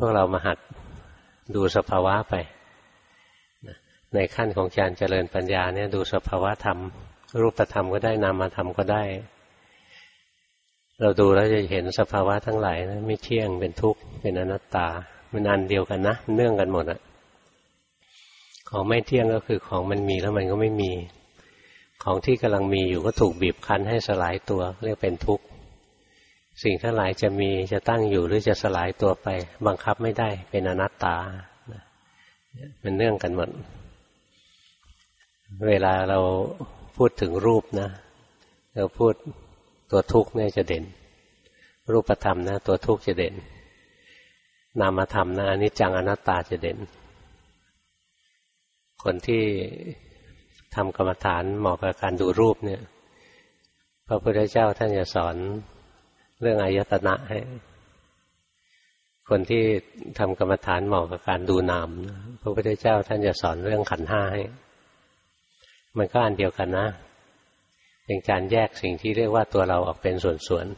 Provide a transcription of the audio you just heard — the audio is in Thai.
พวกเรามาหัดดูสภาวะไป ในขั้นของการเจริญปัญญาเนี่ยดูสภาวะธรรม รูปธรรมก็ได้นามธรรมก็ได้ เราดูแล้วจะเห็นสภาวะทั้งหลายนะไม่เที่ยงเป็นทุกข์เป็นอนัตตา มันอันเดียวกันนะเนื่องกันหมดอะของไม่เที่ยงก็คือของมันมีแล้วมันก็ไม่มี ของที่กำลังมีอยู่ก็ถูกบีบคั้นให้สลายตัว เรียกเป็นทุกข์ สิ่งทั้งหลายจะมีจะตั้งอยู่หรือจะสลายตัวไป บังคับไม่ได้เป็นอนัตตามันเนื่องกันหมด เวลาเราพูดถึงรูปนะ เราพูดตัวทุกข์เนี่ยจะเด่น รูปธรรมนะ ตัวทุกข์จะเด่น นามธรรมนะอนิจจังอนัตตาจะเด่น คนที่ทำกรรมฐานเหมาะกับการดูรูปเนี่ย พระพุทธเจ้าท่านจะสอน เรื่องอายตนะให้ คนที่ทำกรรมฐานเหมาะกับการดูนามพระพุทธเจ้าท่านจะสอนเรื่องขันห้าให้ มันก็อันเดียวกันนะ เป็นการแยกสิ่งที่เรียกว่าตัวเราออกเป็นส่วนๆ